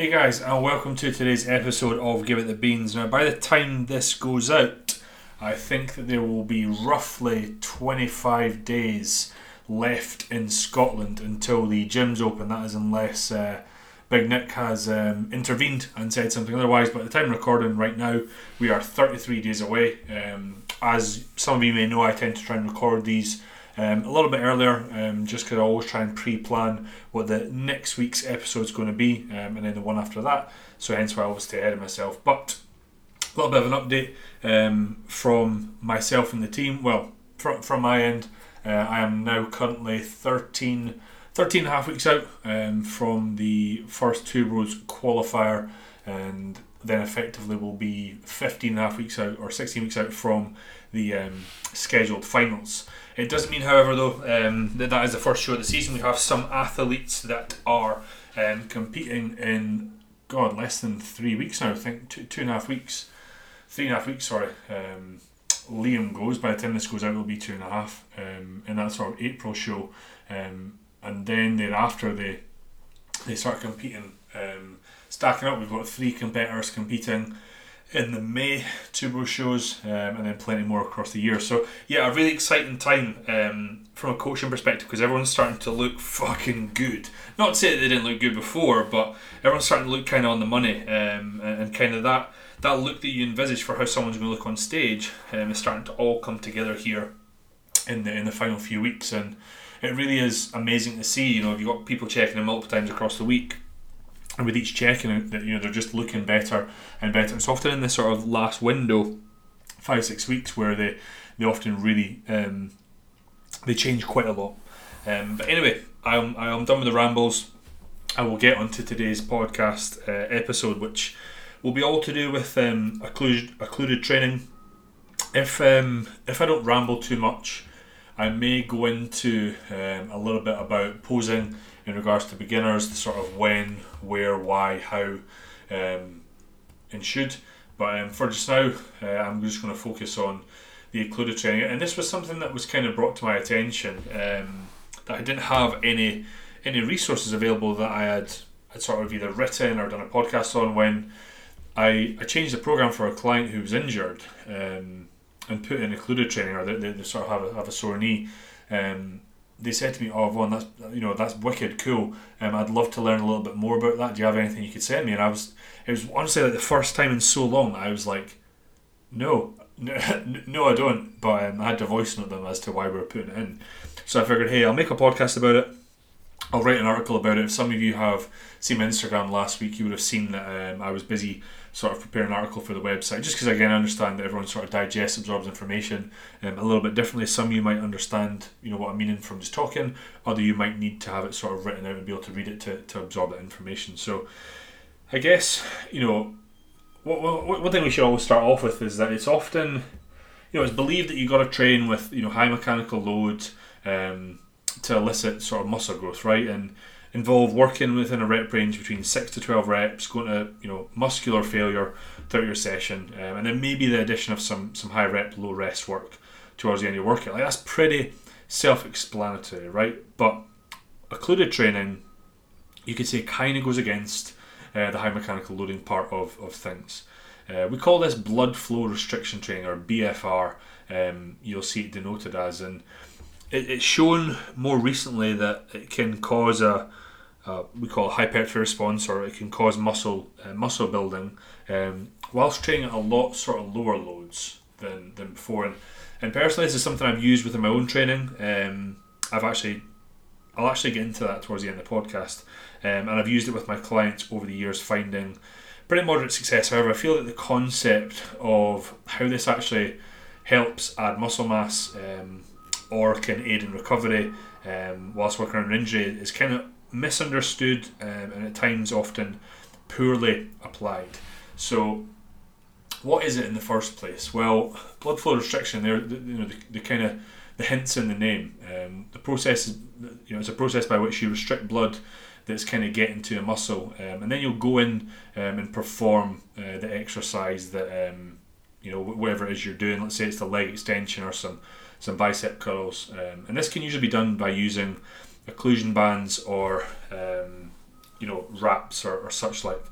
Hey guys, and welcome to today's episode of Give It the Beans. Now, by the time this goes out, I think that there will be roughly 25 days left in Scotland until the gyms open. That is, unless uh, Big Nick has um, intervened and said something otherwise. But at the time recording right now, we are 33 days away. Um, as some of you may know, I tend to try and record these um, a little bit earlier, um, just because I always try and pre-plan what the next week's episode is going to be, um, and then the one after that. So hence why I always stay ahead of myself. But a little bit of an update um, from myself and the team. Well, from, from my end, uh, I am now currently 13, 13 and a half weeks out um, from the first two roads qualifier, and then effectively will be 15 and a half weeks out or 16 weeks out from the um, scheduled finals. It doesn't mean, however, though, um, that that is the first show of the season. We have some athletes that are um, competing in, God, less than three weeks now. I think two, two and a half weeks, three and a half weeks, sorry. Um, Liam goes, by the time this goes out, it'll be two and a half. Um, and that's our April show. Um, and then thereafter, they, they start competing. Um, stacking up, we've got three competitors competing in the May Tubo shows, um, and then plenty more across the year. So yeah, a really exciting time um, from a coaching perspective because everyone's starting to look fucking good. Not to say that they didn't look good before, but everyone's starting to look kind of on the money, um, and, kind of that that look that you envisage for how someone's going to look on stage um, is starting to all come together here in the in the final few weeks, and it really is amazing to see. You know, you've got people checking them multiple times across the week and with each checking that you know they're just looking better and better. It's often in this sort of last window, five six weeks, where they they often really um, they change quite a lot. Um, but anyway, I'm I'm done with the rambles. I will get onto today's podcast uh, episode, which will be all to do with um, occluded, occluded training. If um, if I don't ramble too much, I may go into um, a little bit about posing in regards to beginners, the sort of when, where, why, how, um, and should. But um, for just now, uh, I'm just going to focus on the occluded training, and this was something that was kind of brought to my attention um, that I didn't have any any resources available that I had, had sort of either written or done a podcast on when I, I changed the program for a client who was injured um, and put in occluded training or they, they, they sort of have a, have a sore knee. Um, they said to me, "Oh, Vaughn, that's you know that's wicked cool. Um, I'd love to learn a little bit more about that. Do you have anything you could send me?" And I was, it was honestly like the first time in so long I was like, "No, no, no I don't." But um, I had to voice note them as to why we were putting it in. So I figured, hey, I'll make a podcast about it. I'll write an article about it. If some of you have seen my Instagram last week, you would have seen that um, I was busy sort of prepare an article for the website, just because again I understand that everyone sort of digests, absorbs information um, a little bit differently. Some you might understand, you know, what I'm meaning from just talking. Other you might need to have it sort of written out and be able to read it to, to absorb that information. So, I guess you know, what, what, one thing we should always start off with is that it's often, you know, it's believed that you got to train with you know high mechanical load um, to elicit sort of muscle growth, right? And involve working within a rep range between six to twelve reps, going to you know muscular failure throughout your session, um, and then maybe the addition of some some high rep, low rest work towards the end of your workout. Like that's pretty self-explanatory, right? But occluded training, you could say, kind of goes against uh, the high mechanical loading part of of things. Uh, we call this blood flow restriction training or BFR. Um, you'll see it denoted as and it, it's shown more recently that it can cause a, we call hypertrophy response, or it can cause muscle uh, muscle building, um, whilst training at a lot sort of lower loads than than before. And, and personally, this is something I've used within my own training. Um, I've actually I'll actually get into that towards the end of the podcast, um, and I've used it with my clients over the years, finding pretty moderate success. However, I feel that the concept of how this actually helps add muscle mass um, or can aid in recovery um, whilst working on an injury is kind of misunderstood um, and at times often poorly applied. So, what is it in the first place? Well, blood flow restriction. There, you know, the, the kind of the hints in the name. Um, the process is, you know, it's a process by which you restrict blood that's kind of getting to a muscle, um, and then you'll go in um, and perform uh, the exercise that um, you know whatever it is you're doing. Let's say it's the leg extension or some some bicep curls. Um, and this can usually be done by using occlusion bands or um, you know wraps or, or such like.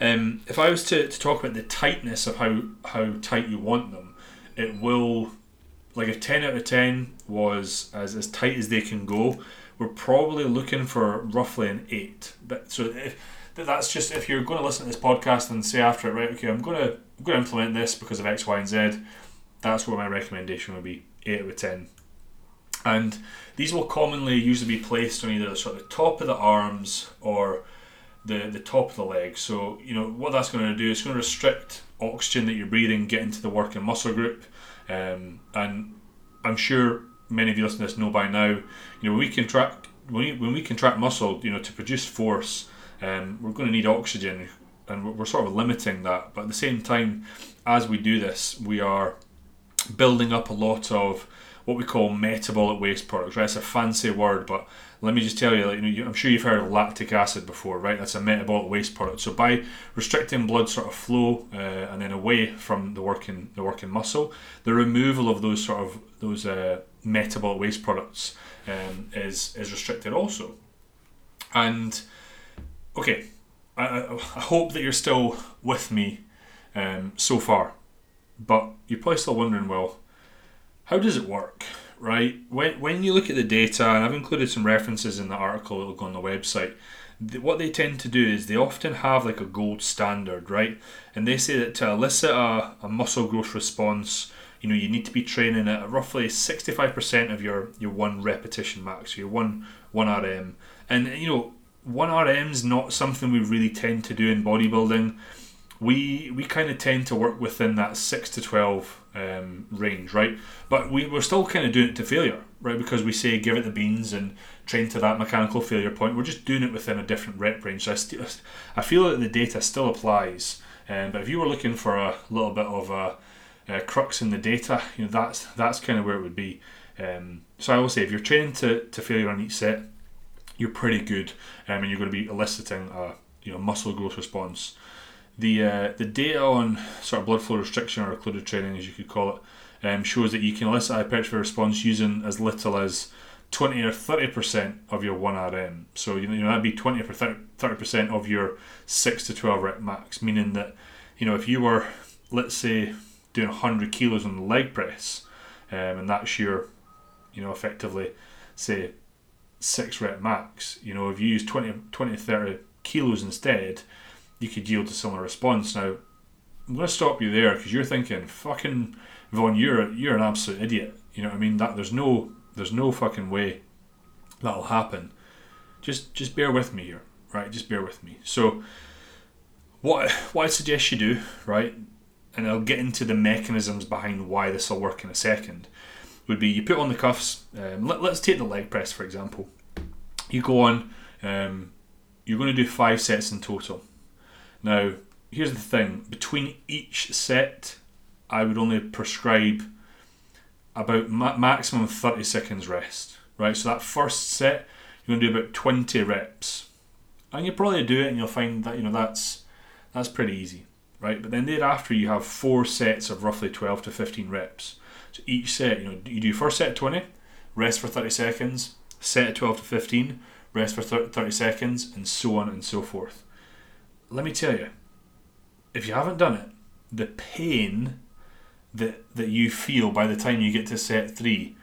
Um, if I was to, to talk about the tightness of how how tight you want them, it will like a ten out of ten was as as tight as they can go. We're probably looking for roughly an eight. But so if that's just if you're going to listen to this podcast and say after it, right? Okay, I'm going to I'm going to implement this because of X, Y, and Z. That's what my recommendation would be. Eight out of ten. And these will commonly usually be placed on either sort of the top of the arms or the the top of the leg. So you know what that's going to do. It's going to restrict oxygen that you're breathing get into the working muscle group. Um, and I'm sure many of you listening to this know by now. You know when we contract when we, when we contract muscle, you know to produce force, um, we're going to need oxygen, and we're sort of limiting that. But at the same time, as we do this, we are building up a lot of what we call metabolic waste products. Right, it's a fancy word, but let me just tell you, like, you know, you, I'm sure you've heard of lactic acid before, right? That's a metabolic waste product. So by restricting blood sort of flow uh, and then away from the working the working muscle, the removal of those sort of those uh, metabolic waste products um, is is restricted also. And okay, I, I, hope that you're still with me um, so far, but you're probably still wondering, well how does it work? Right, when, when you look at the data, and I've included some references in the article that'll go on the website, what they tend to do is they often have like a gold standard, right? And they say that to elicit a, a muscle growth response, you know, you need to be training at roughly 65% of your, your one repetition max, your one, one RM. And, you know, one RM is not something we really tend to do in bodybuilding we we kind of tend to work within that six to twelve um, range, right? But we, we're still kind of doing it to failure, right? Because we say give it the beans and train to that mechanical failure point. We're just doing it within a different rep range. So I, st- I feel that the data still applies. Um, but if you were looking for a little bit of a, a crux in the data, you know that's that's kind of where it would be. Um, so I will say if you're training to, to failure on each set, you're pretty good, um, and you're going to be eliciting a you know muscle growth response the uh, the data on sort of blood flow restriction or occluded training, as you could call it, um, shows that you can elicit hypertrophy response using as little as 20 or 30% of your 1RM. So you know, that'd be 20 or 30% of your 6 to 12 rep max, meaning that you know if you were let's say doing 100 kilos on the leg press um, and that's your you know effectively say 6 rep max, you know if you use 20 20 30 kilos instead, you could yield to similar response. Now, I'm going to stop you there because you're thinking, fucking Vaughn, you're you're an absolute idiot. You know what I mean? That there's no there's no fucking way that'll happen. Just just bear with me here, right? Just bear with me. So, what what I suggest you do, right? And I'll get into the mechanisms behind why this will work in a second. Would be you put on the cuffs. Um, let, let's take the leg press for example. You go on. Um, you're going to do five sets in total. Now, here's the thing between each set, I would only prescribe about ma- maximum 30 seconds rest, right? So that first set, you're going to do about 20 reps. And you probably do it and you'll find that, you know, that's that's pretty easy, right? But then thereafter, you have four sets of roughly 12 to 15 reps. So each set, you know, you do first set 20, rest for 30 seconds, set at 12 to 15, rest for 30 seconds, and so on and so forth let me tell you, if you haven't done it, the pain that that you feel by the time you get to set three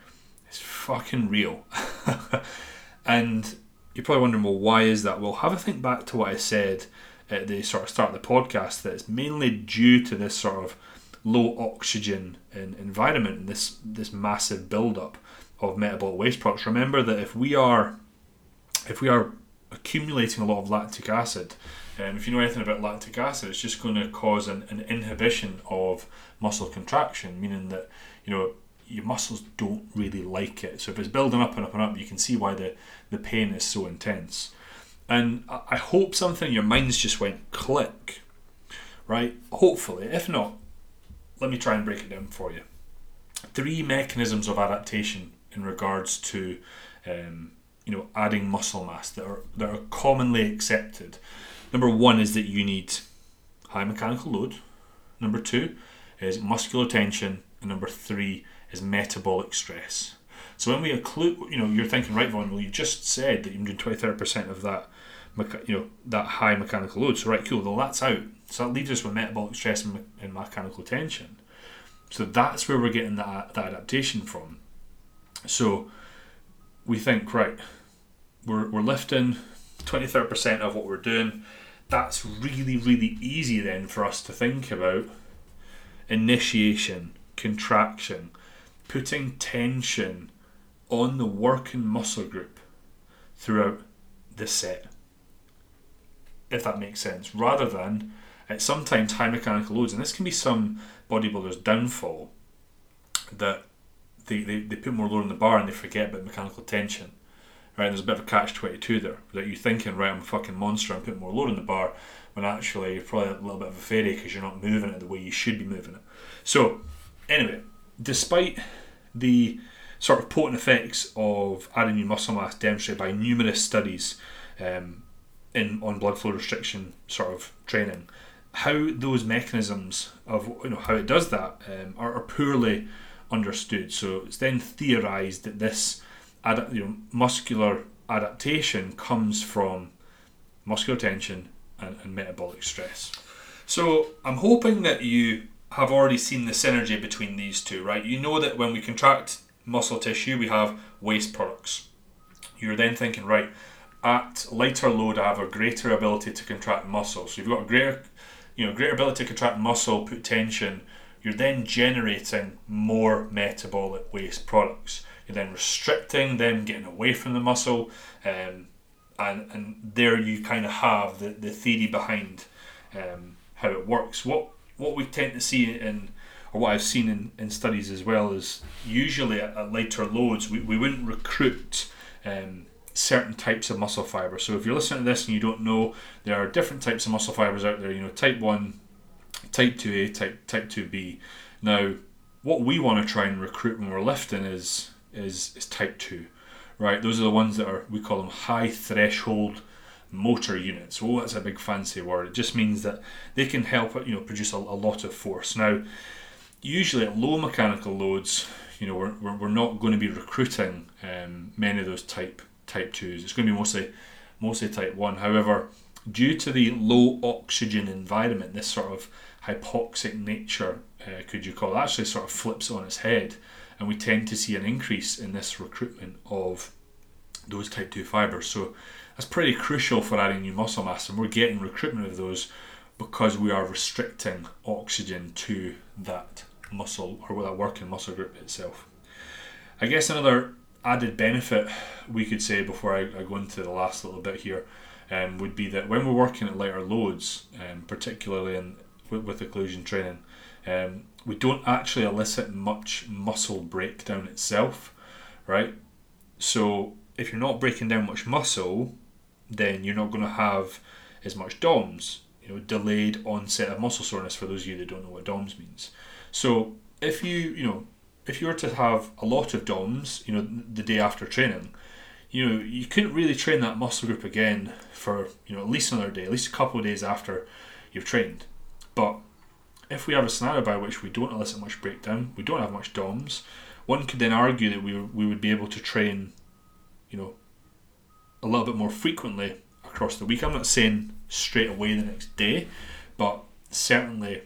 is fucking real. and you're probably wondering, well, why is that? Well, have a think back to what I said at the sort of start of the podcast that it's mainly due to this sort of low oxygen environment and this this massive buildup of metabolic waste products. Remember that if we are if we are accumulating a lot of lactic acid and if you know anything about lactic acid, it's just going to cause an, an inhibition of muscle contraction, meaning that you know your muscles don't really like it. So if it's building up and up and up, you can see why the, the pain is so intense. And I hope something in your minds just went click, right? Hopefully. If not, let me try and break it down for you. Three mechanisms of adaptation in regards to um, you know adding muscle mass that are that are commonly accepted Number one is that you need high mechanical load. Number two is muscular tension. And number three is metabolic stress. So when we occlude, you know, you're thinking, right, Vaughn, well, you just said that you're doing 20 30% of that you know that high mechanical load. So right, cool. Well, that's out. So that leaves us with metabolic stress and, me- and mechanical tension. So that's where we're getting that that adaptation from. So we think right, we're we're lifting 20 30 percent of what we're doing. That's really really easy then for us to think about initiation, contraction, putting tension on the working muscle group throughout the set. If that makes sense. Rather than at sometimes high mechanical loads, and this can be some bodybuilders' downfall, that they, they, they put more load on the bar and they forget about mechanical tension. Right, there's a bit of a catch twenty two there. That you're thinking, right, I'm a fucking monster, I'm putting more load on the bar, when actually you're probably a little bit of a fairy because you're not moving it the way you should be moving it. So, anyway, despite the sort of potent effects of adding new muscle mass demonstrated by numerous studies um, in on blood flow restriction sort of training, how those mechanisms of you know how it does that um, are, are poorly understood. So it's then theorized that this ad- you know, muscular adaptation comes from muscular tension and, and metabolic stress. So I'm hoping that you have already seen the synergy between these two, right? You know that when we contract muscle tissue, we have waste products. You're then thinking, right, at lighter load, I have a greater ability to contract muscle. So you've got a greater, you know, greater ability to contract muscle, put tension. You're then generating more metabolic waste products. You're then restricting them, getting away from the muscle, um, and and there you kind of have the, the theory behind um, how it works. What what we tend to see in or what I've seen in, in studies as well is usually at, at lighter loads we, we wouldn't recruit um, certain types of muscle fiber. So if you're listening to this and you don't know, there are different types of muscle fibers out there. You know, type one, type 2A, type type 2B. Now, what we want to try and recruit when we're lifting is is is type 2. Right? Those are the ones that are we call them high threshold motor units. Oh, that's a big fancy word. It just means that they can help you know produce a, a lot of force. Now, usually at low mechanical loads, you know, we're, we're, we're not going to be recruiting um, many of those type type twos. It's going to be mostly mostly type one. However, due to the low oxygen environment, this sort of hypoxic nature, uh, could you call it, actually sort of flips on its head, and we tend to see an increase in this recruitment of those type 2 fibers. So that's pretty crucial for adding new muscle mass, and we're getting recruitment of those because we are restricting oxygen to that muscle or that working muscle group itself. I guess another added benefit we could say before I, I go into the last little bit here um, would be that when we're working at lighter loads, um, particularly in with, with occlusion training, um, we don't actually elicit much muscle breakdown itself, right? So if you're not breaking down much muscle, then you're not going to have as much DOMS, you know, delayed onset of muscle soreness for those of you that don't know what DOMS means. So if you, you know, if you were to have a lot of DOMS, you know, the day after training, you know, you couldn't really train that muscle group again for, you know, at least another day, at least a couple of days after you've trained. But if we have a scenario by which we don't elicit much breakdown, we don't have much DOMS, one could then argue that we, we would be able to train, you know, a little bit more frequently across the week. I'm not saying straight away the next day, but certainly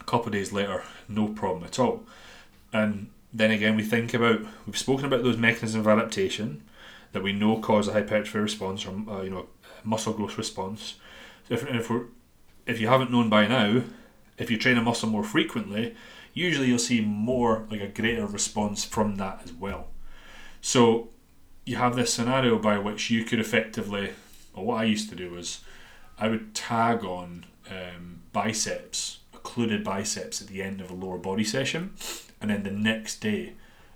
a couple of days later, no problem at all. And then again, we think about we've spoken about those mechanisms of adaptation that we know cause a hypertrophy response or uh, you know muscle growth response. So if, if we if you haven't known by now, if you train a muscle more frequently, usually you'll see more like a greater response from that as well. So you have this scenario by which you could effectively, or what I used to do was, I would tag on um, biceps, occluded biceps at the end of a lower body session, and then the next day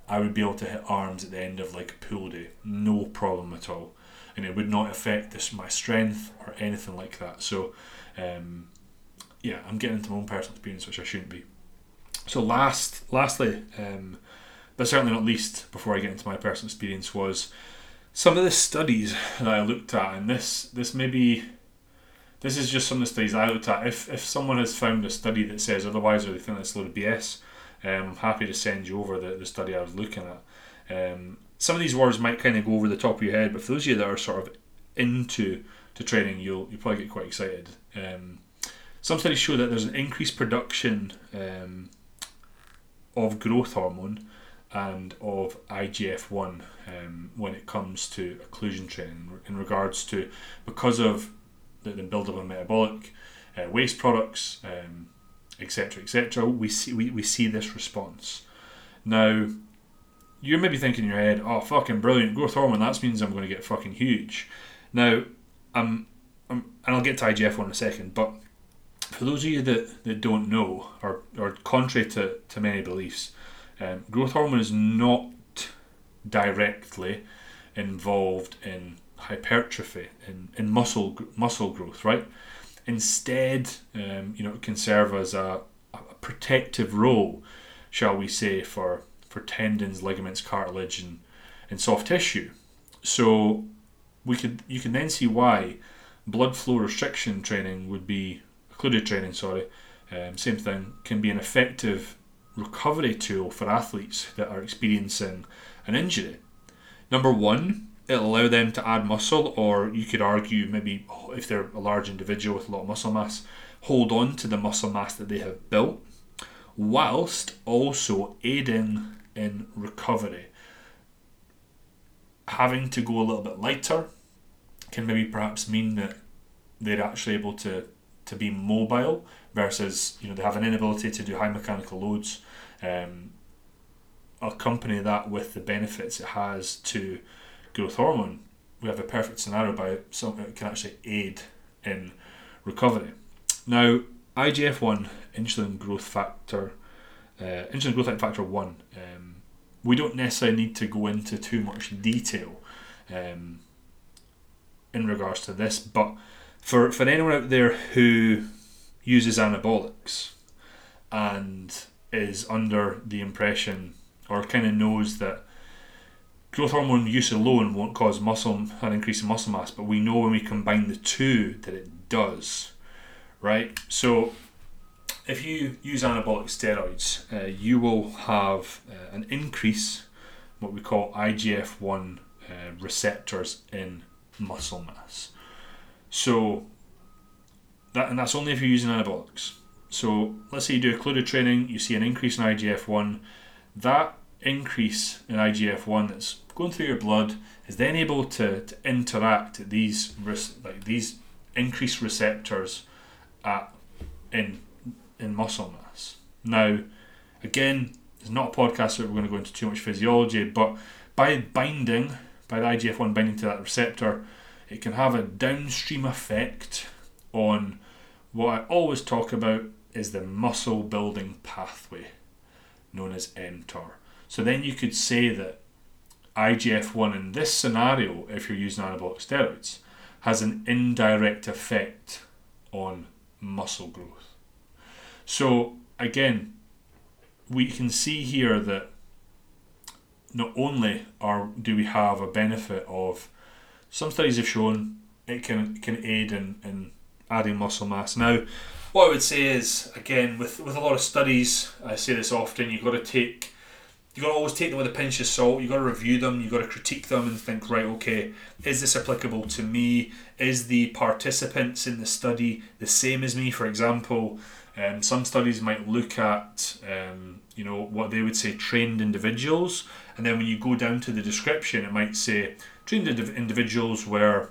I would be able to hit arms at the end of like a pull day, no problem at all, and it would not affect this my strength or anything like that. So, um, yeah, I'm getting into my own personal experience, which I shouldn't be. So last, lastly, um, but certainly not least, before I get into my personal experience, was some of the studies that I looked at, and this this maybe this is just some of the studies I looked at. If if someone has found a study that says otherwise, or they think that's a load of BS, um, I'm happy to send you over the, the study I was looking at. Um, some of these words might kind of go over the top of your head, but for those of you that are sort of into to training, you'll you'll probably get quite excited. Um, some studies show that there's an increased production um, of growth hormone and of IGF one um, when it comes to occlusion training in regards to because of the, the build-up of metabolic uh, waste products, etc., um, etc. Et we see we, we see this response. Now, you're maybe thinking in your head, "Oh, fucking brilliant growth hormone! That means I'm going to get fucking huge." Now, I'm, I'm and I'll get to IGF one in a second, but for those of you that, that don't know, or, or contrary to, to many beliefs, um, growth hormone is not directly involved in hypertrophy in, in muscle muscle growth, right? Instead, um, you know, it can serve as a, a protective role, shall we say, for for tendons, ligaments, cartilage, and, and soft tissue. So we could you can then see why blood flow restriction training would be occluded training. Sorry, um, same thing can be an effective recovery tool for athletes that are experiencing an injury. Number one, it'll allow them to add muscle, or you could argue maybe if they're a large individual with a lot of muscle mass, hold on to the muscle mass that they have built, whilst also aiding in recovery. Having to go a little bit lighter can maybe perhaps mean that they're actually able to to be mobile versus you know they have an inability to do high mechanical loads. Um, accompany that with the benefits it has to growth hormone. We have a perfect scenario by something that can actually aid in recovery. Now, IGF one insulin growth factor, uh, insulin growth factor one. Um, we don't necessarily need to go into too much detail um, in regards to this, but for for anyone out there who uses anabolics and is under the impression or kind of knows that growth hormone use alone won't cause muscle an increase in muscle mass, but we know when we combine the two that it does, right? So if you use anabolic steroids, uh, you will have uh, an increase, what we call IGF one uh, receptors in muscle mass. So that and that's only if you're using anabolics. So let's say you do a occluded training, you see an increase in IGF one. That increase in IGF one that's going through your blood is then able to, to interact these like these increased receptors at in in muscle mass. Now, again, it's not a podcast where we're going to go into too much physiology, but by binding, by the IGF one binding to that receptor, it can have a downstream effect on what I always talk about is the muscle building pathway known as mTOR. So then you could say that IGF 1 in this scenario, if you're using anabolic steroids, has an indirect effect on muscle growth. So again, we can see here that not only are do we have a benefit of some studies have shown it can can aid in, in adding muscle mass. Now, what I would say is again with with a lot of studies, I say this often, you've got to take you got to always take them with a pinch of salt. You've got to review them. You've got to critique them and think, right, okay, is this applicable to me? Is the participants in the study the same as me? For example, um, some studies might look at, um, you know, what they would say trained individuals, and then when you go down to the description, it might say trained individuals were,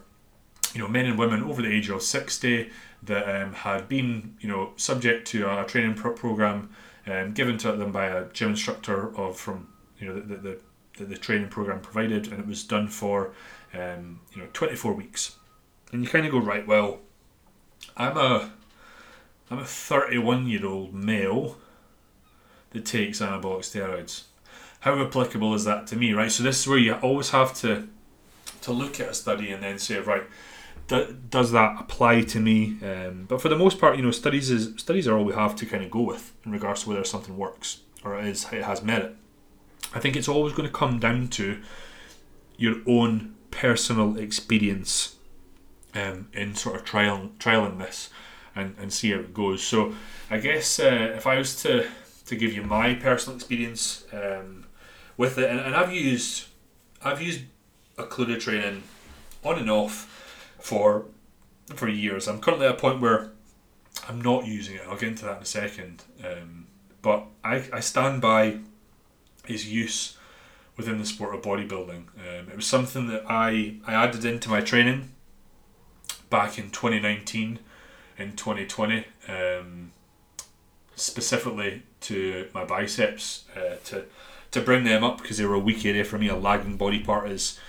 you know, men and women over the age of 60 that um, had been, you know, subject to a training pro- program um, given to them by a gym instructor of from, you know, the, the, the, the training program provided, and it was done for, um, you know, 24 weeks. And you kind of go, right, well, I'm a, I'm a 31 year old male that takes anabolic steroids. How applicable is that to me, right? So this is where you always have to to look at a study and then say, right, do, does that apply to me? Um, but for the most part, you know, studies is studies are all we have to kind of go with in regards to whether something works or it is it has merit. I think it's always going to come down to your own personal experience um, in sort of trial trialing this and, and see how it goes. So I guess uh, if I was to to give you my personal experience um, with it, and, and I've used I've used occluded training on and off for for years. I'm currently at a point where I'm not using it. I'll get into that in a second. Um, but I, I stand by his use within the sport of bodybuilding. Um, it was something that I, I added into my training back in 2019 and 2020, um, specifically to my biceps uh, to to bring them up because they were a weak area for me, a lagging body part, as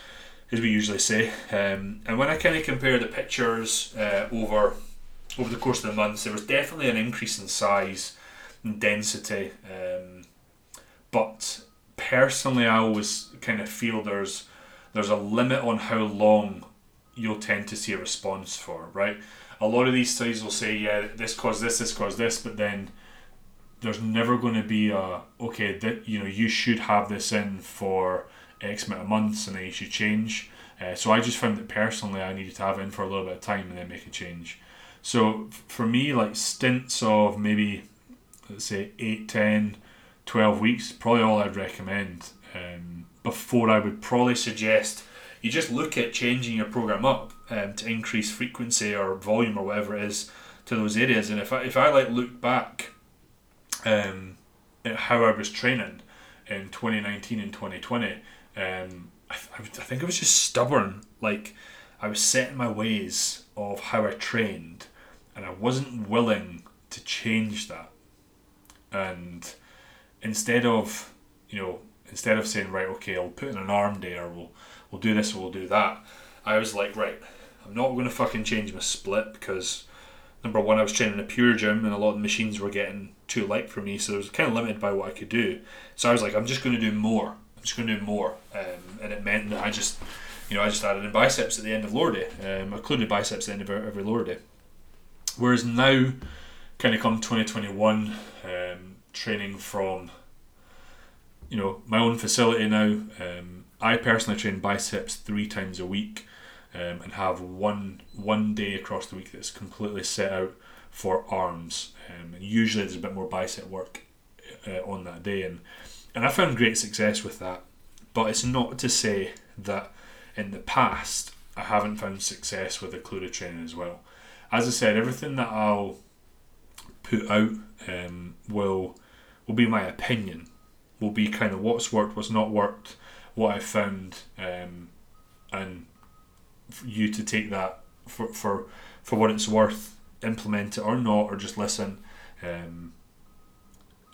as we usually say. Um, and when I kind of compare the pictures uh, over over the course of the months, there was definitely an increase in size and density. Um, but personally, I always kind of feel there's there's a limit on how long you'll tend to see a response for, right? A lot of these studies will say, yeah, this caused this, this caused this, but then there's never going to be a okay that you know you should have this in for X amount of months and then you should change. Uh, so I just found that personally I needed to have it in for a little bit of time and then make a change. So for me, like stints of maybe let's say 8, 10, 12 weeks, probably all I'd recommend. Um, before I would probably suggest you just look at changing your program up um, to increase frequency or volume or whatever it is to those areas. And if I, if I like look back um, at how I was training in 2019 and 2020, um, I, I, think I was just stubborn. Like I was set in my ways of how I trained, and I wasn't willing to change that. And instead of you know instead of saying right okay I'll put in an arm day or we'll we'll do this or we'll do that, I was like right I'm not going to fucking change my split because number one I was training in a PureGym and a lot of the machines were getting too light for me so I was kind of limited by what I could do. So I was like I'm just going to do more. Just going to do more, um, and it meant that I just you know I just added in biceps at the end of lower day. Um, included biceps at the end of every lower day. Whereas now, kind of come 2021, um, training from you know my own facility now. Um, I personally train biceps three times a week, um, and have one one day across the week that's completely set out for arms. Um, and usually there's a bit more bicep work uh, on that day, and and I found great success with that. But it's not to say that in the past I haven't found success with occluded training as well. As I said, everything that I'll put out um, will will be my opinion, will be kind of what's worked, what's not worked, what I found, um, and you to take that for, for for what it's worth, implement it or not, or just listen. Um,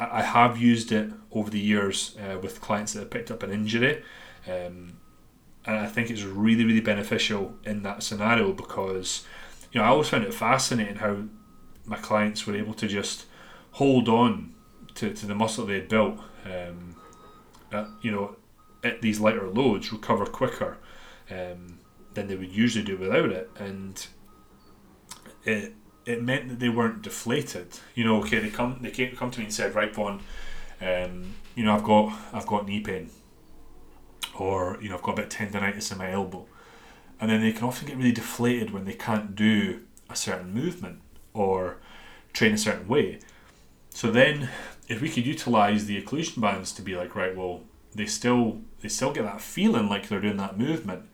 I, have used it over the years uh, with clients that have picked up an injury, um, and I think it's really really beneficial in that scenario because you know I always found it fascinating how my clients were able to just hold on to, to the muscle they had built, um, at, you know, at these lighter loads, recover quicker um, than they would usually do without it, and it it meant that they weren't deflated. You know, okay, they come they came come to me and said, right, Vaughn, um, you know, I've got I've got knee pain, or you know, I've got a bit of tendonitis in my elbow, and then they can often get really deflated when they can't do a certain movement or train a certain way. So then, if we could utilize the occlusion bands to be like, right, well, they still they still get that feeling like they're doing that movement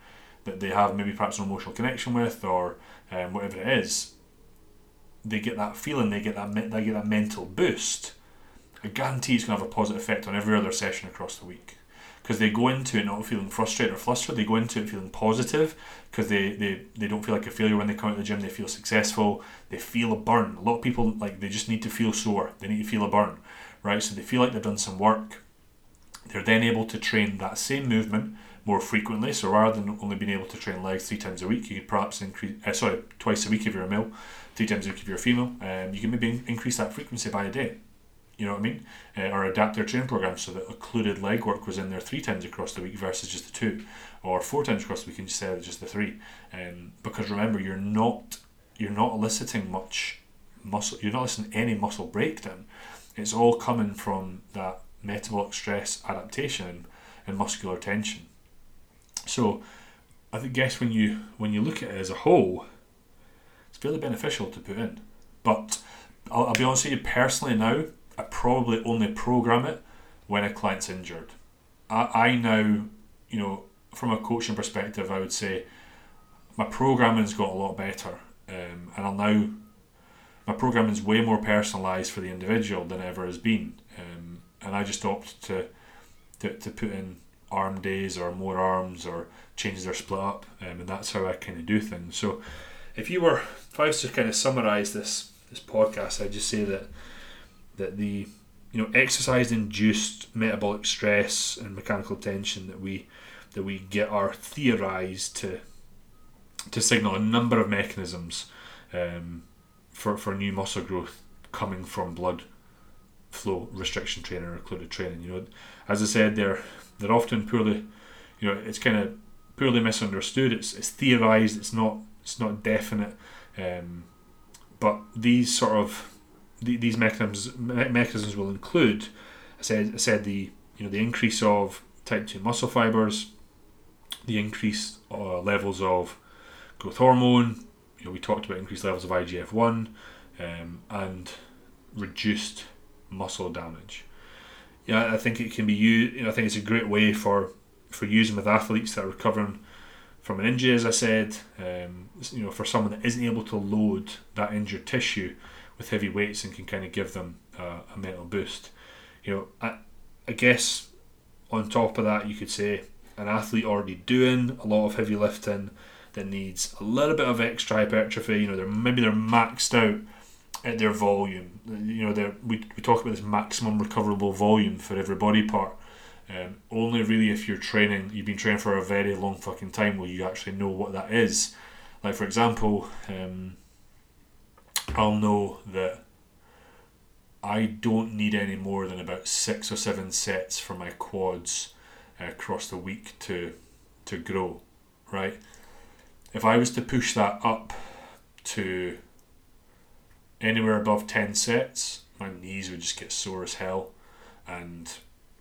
that they have maybe perhaps an emotional connection with or um, whatever it is. They get that feeling, they get that they get that mental boost. I guarantee it's going to have a positive effect on every other session across the week because they go into it not feeling frustrated or flustered. They go into it feeling positive because they, they, they don't feel like a failure when they come out of the gym. They feel successful. They feel a burn. A lot of people like they just need to feel sore. They need to feel a burn, right? So they feel like they've done some work. They're then able to train that same movement more frequently. So rather than only being able to train legs three times a week, you could perhaps increase uh, sorry twice a week if you're a male, three times a week if you're a female. Um, you can maybe increase that frequency by a day. You know what I mean? Uh, or adapt their training program so that occluded leg work was in there three times across the week versus just the two, or four times across the week instead of just the three. Um, because remember, you're not you're not eliciting much muscle. You're not eliciting any muscle breakdown. It's all coming from that metabolic stress adaptation and muscular tension. So, I think guess when you when you look at it as a whole, it's fairly beneficial to put in. But I'll, I'll be honest with you personally now. I probably only program it when a client's injured. I, I now, you know, from a coaching perspective, I would say my programming's got a lot better um, and I'll now my programming is way more personalised for the individual than ever has been, um, and I just opt to, to to put in arm days or more arms or changes their split up, um, and that's how I kind of do things. So, if you were, if I was to kind of summarise this this podcast, I'd just say that that the you know exercise induced metabolic stress and mechanical tension that we that we get are theorized to to signal a number of mechanisms um, for, for new muscle growth coming from blood flow restriction training or occluded training. You know, as I said, they're they're often poorly, you know, it's kind of poorly misunderstood. It's it's theorized. It's not it's not definite. Um, but these sort of the, these mechanisms mechanisms will include, I said I said the you know the increase of type two muscle fibers, the increased uh, levels of growth hormone. You know we talked about increased levels of IGF one, um, and reduced muscle damage. Yeah, I think it can be used. You know, I think it's a great way for for using with athletes that are recovering from an injury, as I said. Um, you know, for someone that isn't able to load that injured tissue with heavy weights and can kind of give them uh, a mental boost. You know, I, I guess on top of that, you could say an athlete already doing a lot of heavy lifting that needs a little bit of extra hypertrophy. You know, they're maybe they're maxed out at their volume. You know, they we, we talk about this maximum recoverable volume for every body part. Um, only really if you're training, you've been training for a very long fucking time, will you actually know what that is. Like for example, um, I'll know that I don't need any more than about six or seven sets for my quads uh, across the week to to grow, right? If I was to push that up to anywhere above ten sets, my knees would just get sore as hell, and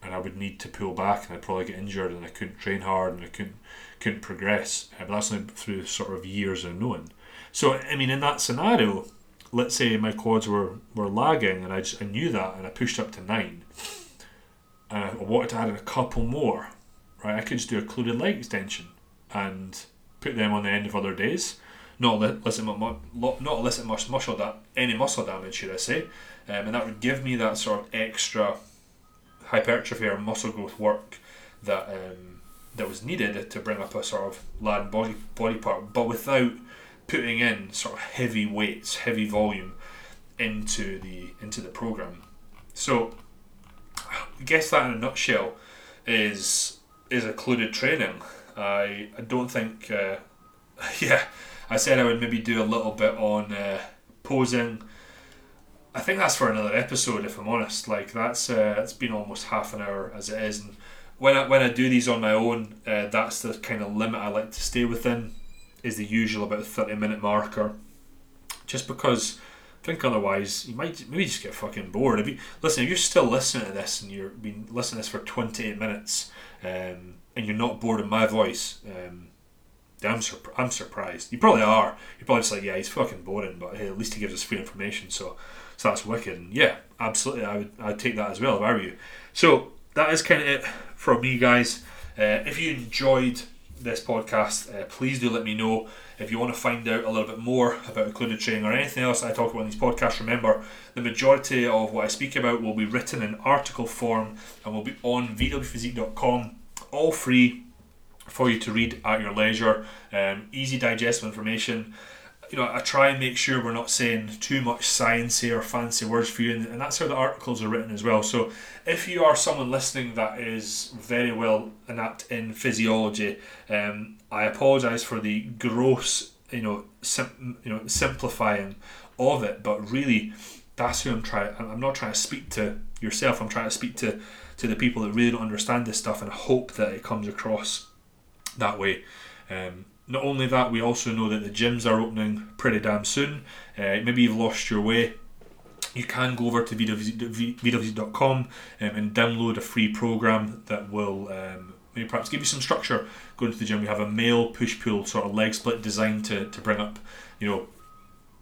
and I would need to pull back, and I'd probably get injured, and I couldn't train hard, and I couldn't couldn't progress. Uh, but that's only through sort of years of knowing. So I mean, in that scenario, let's say my quads were, were lagging and I, just, I knew that and I pushed up to nine and I wanted to add in a couple more, right? I could just do a occluded leg extension and put them on the end of other days. Not elicit, not elicit much muscle that any muscle damage, should I say? Um, and that would give me that sort of extra hypertrophy or muscle growth work that um, that was needed to bring up a sort of lad body body part, but without putting in sort of heavy weights, heavy volume into the into the program. So I guess that in a nutshell is is occluded training. I I don't think uh, yeah I said I would maybe do a little bit on uh, posing. I think that's for another episode if I'm honest. Like that's uh, it's been almost half an hour as it is, and when I when I do these on my own, uh, that's the kind of limit I like to stay within is the usual about 30 minute marker. Just because I think otherwise you might maybe just get fucking bored. If you listen, if you're still listening to this and you're been listening to this for 28 minutes um, and you're not bored of my voice, um, I'm, surp- I'm surprised. You probably are. You're probably just like, yeah, he's fucking boring, but hey, at least he gives us free information, so so that's wicked. And yeah, absolutely, I would I'd take that as well if I were you. So that is kind of it from me, guys. Uh, if you enjoyed this podcast, uh, please do let me know if you want to find out a little bit more about occluded training or anything else I talk about in these podcasts. Remember, the majority of what I speak about will be written in article form and will be on vwphysique.com, all free for you to read at your leisure. Um, easy digestible information you know, I try and make sure we're not saying too much sciencey or fancy words for you, and, and that's how the articles are written as well. So, if you are someone listening that is very well inept in physiology, um, I apologise for the gross, you know, sim- you know, simplifying of it, but really, that's who I'm trying. I'm not trying to speak to yourself. I'm trying to speak to to the people that really don't understand this stuff, and hope that it comes across that way. Um, not only that, we also know that the gyms are opening pretty damn soon. Uh, maybe you've lost your way. You can go over to vwphysique.com um, and download a free program that will um, maybe perhaps give you some structure going to the gym. We have a male push pull sort of leg split designed to, to bring up, you know,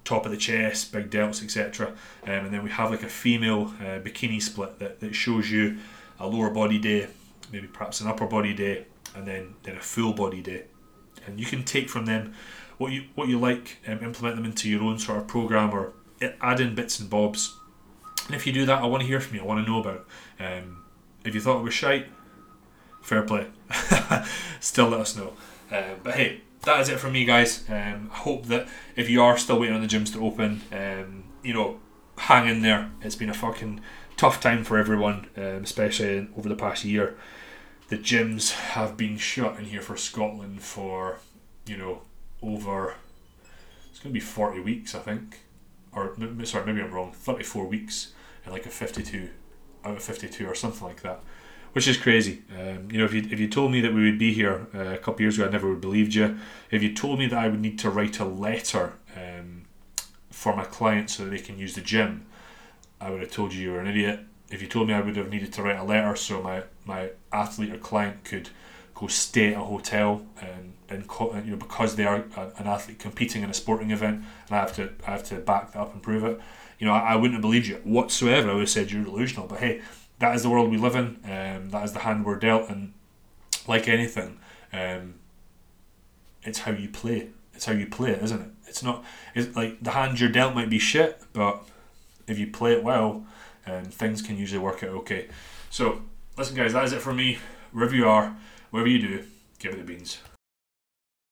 top of the chest, big delts, etc. Um, and then we have like a female uh, bikini split that, that shows you a lower body day, maybe perhaps an upper body day, and then, then a full body day and you can take from them what you what you like, um, implement them into your own sort of program or add in bits and bobs. And if you do that, I want to hear from you. I want to know about. Um, if you thought it was shite, fair play. still let us know. Um, but hey, that is it from me, guys. Um, I hope that if you are still waiting on the gyms to open, um, you know, hang in there. It's been a fucking tough time for everyone, um, especially over the past year. The gyms have been shut in here for Scotland for, you know, over. It's going to be 40 weeks, I think. Or, sorry, maybe I'm wrong. 34 weeks in like a 52 out of 52 or something like that which is crazy. Um, you know, if you if you told me that we would be here uh, a couple years ago, I never would have believed you. If you told me that I would need to write a letter um, for my clients so that they can use the gym, I would have told you you were an idiot. If you told me I would have needed to write a letter so my my athlete or client could go stay at a hotel and and you know because they are an athlete competing in a sporting event and I have to I have to back that up and prove it. You know, I, I wouldn't have believed you whatsoever. I would have said you're delusional. But hey, that is the world we live in. Um, that is the hand we're dealt, and like anything, um, it's how you play. It's how you play it, isn't it? It's not. It's like the hand you're dealt might be shit, but if you play it well, um, things can usually work out okay. So listen, guys, that is it for me. Wherever you are, wherever you do, give it the beans.